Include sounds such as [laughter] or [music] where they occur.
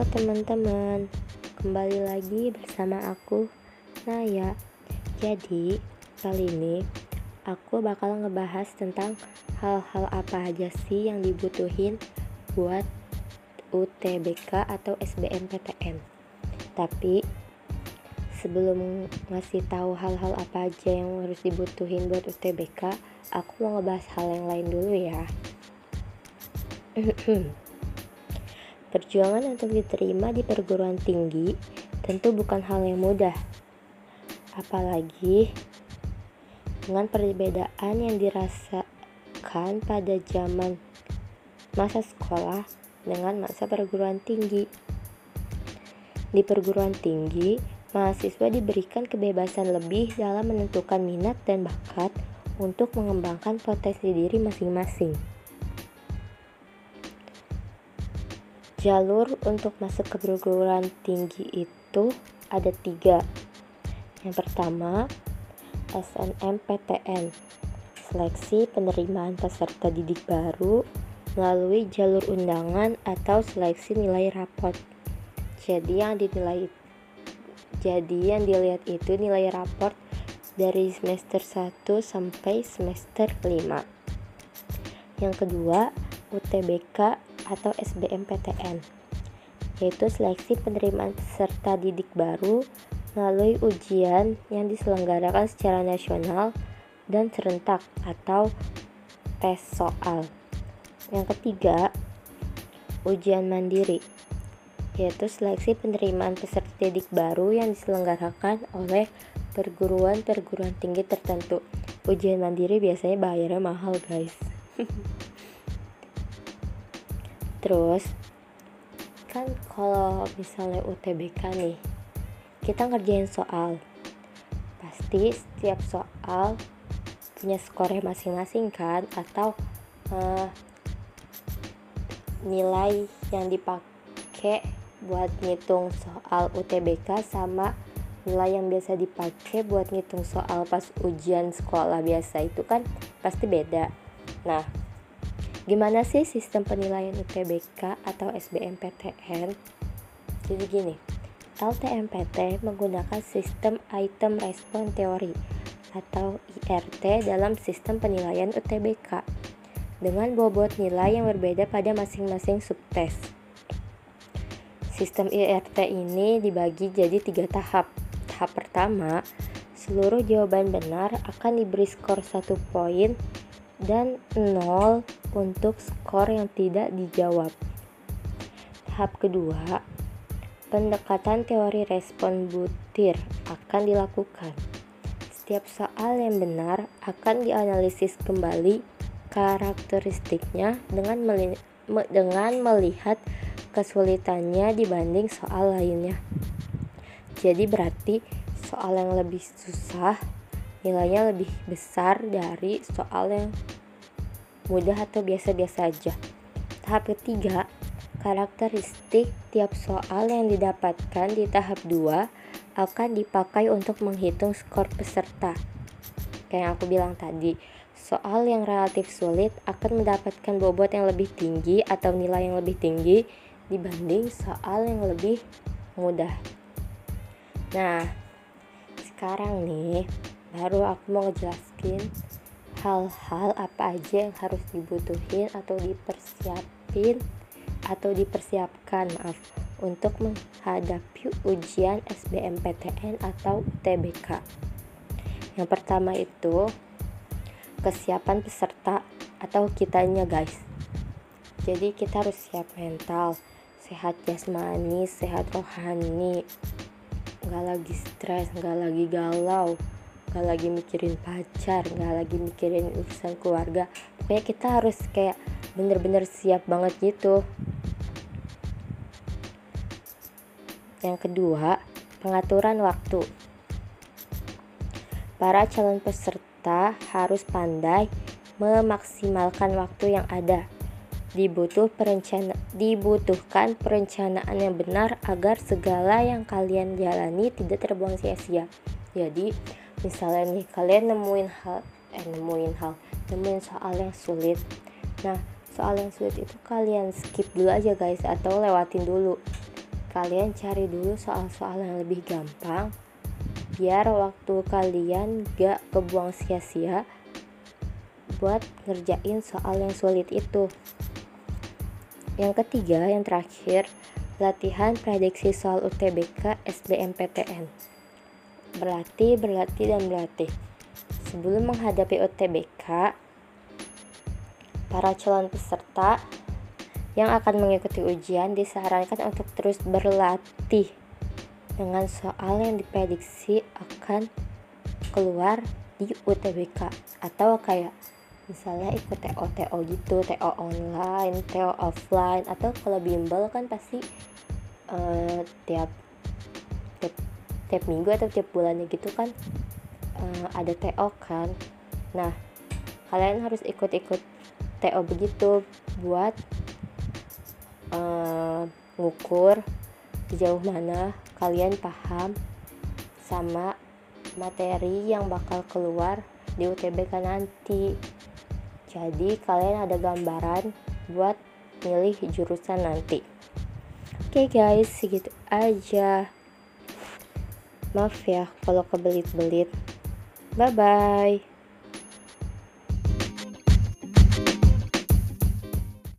Halo teman-teman, kembali lagi bersama aku Naya. Jadi, kali ini aku bakal ngebahas tentang hal-hal apa aja sih yang dibutuhin buat UTBK atau SBMPTN. Tapi sebelum ngasih tahu hal-hal apa aja yang harus dibutuhin buat UTBK, aku mau ngebahas hal yang lain dulu ya. [clears throat] Perjuangan untuk diterima di perguruan tinggi tentu bukan hal yang mudah. Apalagi dengan perbedaan yang dirasakan pada zaman masa sekolah dengan masa perguruan tinggi. Di perguruan tinggi, mahasiswa diberikan kebebasan lebih dalam menentukan minat dan bakat untuk mengembangkan potensi diri masing-masing. Jalur untuk masuk ke perguruan tinggi itu ada tiga. Yang pertama, SNMPTN, seleksi penerimaan peserta didik baru melalui jalur undangan atau seleksi nilai rapot. Jadi yang dinilai jadi yang dilihat itu nilai raport dari semester 1 sampai semester 5. Yang kedua, UTBK atau SBMPTN yaitu seleksi penerimaan peserta didik baru melalui ujian yang diselenggarakan secara nasional dan serentak atau tes soal. Yang ketiga, ujian mandiri yaitu seleksi penerimaan peserta didik baru yang diselenggarakan oleh perguruan-perguruan tinggi tertentu. Ujian mandiri biasanya bayarnya mahal, guys. [laughs] Terus kan kalau misalnya UTBK nih, kita ngerjain soal. Pasti setiap soal punya skornya masing-masing kan atau uh, nilai yang dipakai buat ngitung soal UTBK sama nilai yang biasa dipakai buat ngitung soal pas ujian sekolah biasa itu kan pasti beda. Nah, Gimana sih sistem penilaian UTBK atau SBMPTN? Jadi gini, LTMPT menggunakan sistem item respon teori atau IRT dalam sistem penilaian UTBK dengan bobot nilai yang berbeda pada masing-masing subtes. Sistem IRT ini dibagi jadi tiga tahap. Tahap pertama, seluruh jawaban benar akan diberi skor satu poin dan 0 untuk skor yang tidak dijawab. Tahap kedua, pendekatan teori respon butir akan dilakukan. Setiap soal yang benar akan dianalisis kembali karakteristiknya dengan meli dengan melihat kesulitannya dibanding soal lainnya. Jadi berarti soal yang lebih susah nilainya lebih besar dari soal yang mudah atau biasa-biasa aja. Tahap ketiga, karakteristik tiap soal yang didapatkan di tahap 2 akan dipakai untuk menghitung skor peserta. Kayak yang aku bilang tadi, soal yang relatif sulit akan mendapatkan bobot yang lebih tinggi atau nilai yang lebih tinggi dibanding soal yang lebih mudah. Nah, sekarang nih baru aku mau ngejelasin hal-hal apa aja yang harus dibutuhin atau dipersiapin atau dipersiapkan maaf untuk menghadapi ujian SBMPTN atau UTBK. Yang pertama itu kesiapan peserta atau kitanya guys. Jadi kita harus siap mental, sehat jasmani, sehat rohani, nggak lagi stres, nggak lagi galau, gak lagi mikirin pacar gak lagi mikirin urusan keluarga. Pokoknya kita harus kayak bener-bener siap banget gitu. Yang kedua pengaturan waktu. Para calon peserta harus pandai memaksimalkan waktu yang ada. Dibutuh perencana dibutuhkan perencanaan yang benar agar segala yang kalian jalani tidak terbuang sia-sia. Jadi, misalnya nih kalian nemuin hal eh nemuin hal nemuin soal yang sulit. Nah soal yang sulit itu kalian skip dulu aja guys atau lewatin dulu. Kalian cari dulu soal-soal yang lebih gampang biar waktu kalian gak kebuang sia-sia buat ngerjain soal yang sulit itu. Yang ketiga yang terakhir latihan prediksi soal UTBK SBMPTN berlatih berlatih dan berlatih. Sebelum menghadapi UTBK para calon peserta yang akan mengikuti ujian disarankan untuk terus berlatih dengan soal yang diprediksi akan keluar di UTBK atau kayak misalnya ikut TO TO gitu TO online TO offline atau kalau bimbel kan pasti uh, tiap tiap tiap minggu atau tiap bulannya gitu kan uh, ada TO kan nah kalian harus ikut-ikut TO begitu buat uh, ngukur sejauh mana kalian paham sama materi yang bakal keluar di UTBK nanti. Jadi kalian ada gambaran buat milih jurusan nanti. Oke okay guys, segitu aja. Maaf ya kalau kebelit-belit. Bye bye.